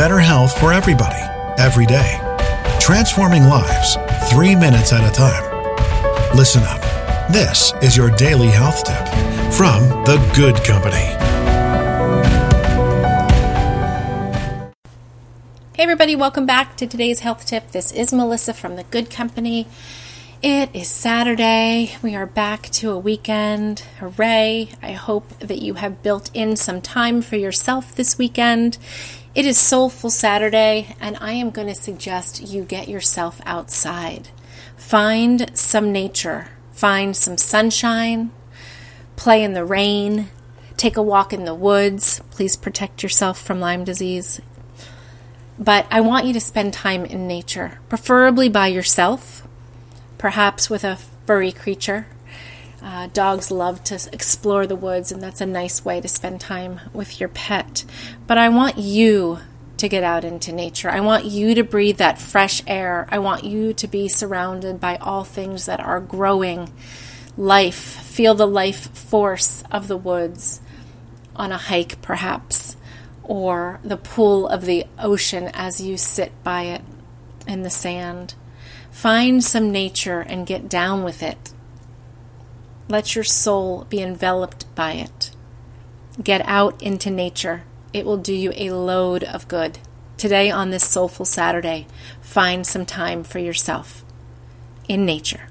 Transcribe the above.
better health for everybody, every day. Transforming lives, three minutes at a time. Listen up. This is your daily health tip from The Good Company. Hey, everybody, welcome back to today's health tip. This is Melissa from The Good Company. It is Saturday. We are back to a weekend. Hooray! I hope that you have built in some time for yourself this weekend. It is Soulful Saturday, and I am going to suggest you get yourself outside. Find some nature, find some sunshine, play in the rain, take a walk in the woods. Please protect yourself from Lyme disease. But I want you to spend time in nature, preferably by yourself perhaps with a furry creature. Uh, dogs love to explore the woods, and that's a nice way to spend time with your pet. But I want you to get out into nature. I want you to breathe that fresh air. I want you to be surrounded by all things that are growing life. Feel the life force of the woods on a hike, perhaps, or the pool of the ocean as you sit by it in the sand. Find some nature and get down with it. Let your soul be enveloped by it. Get out into nature. It will do you a load of good. Today, on this Soulful Saturday, find some time for yourself in nature.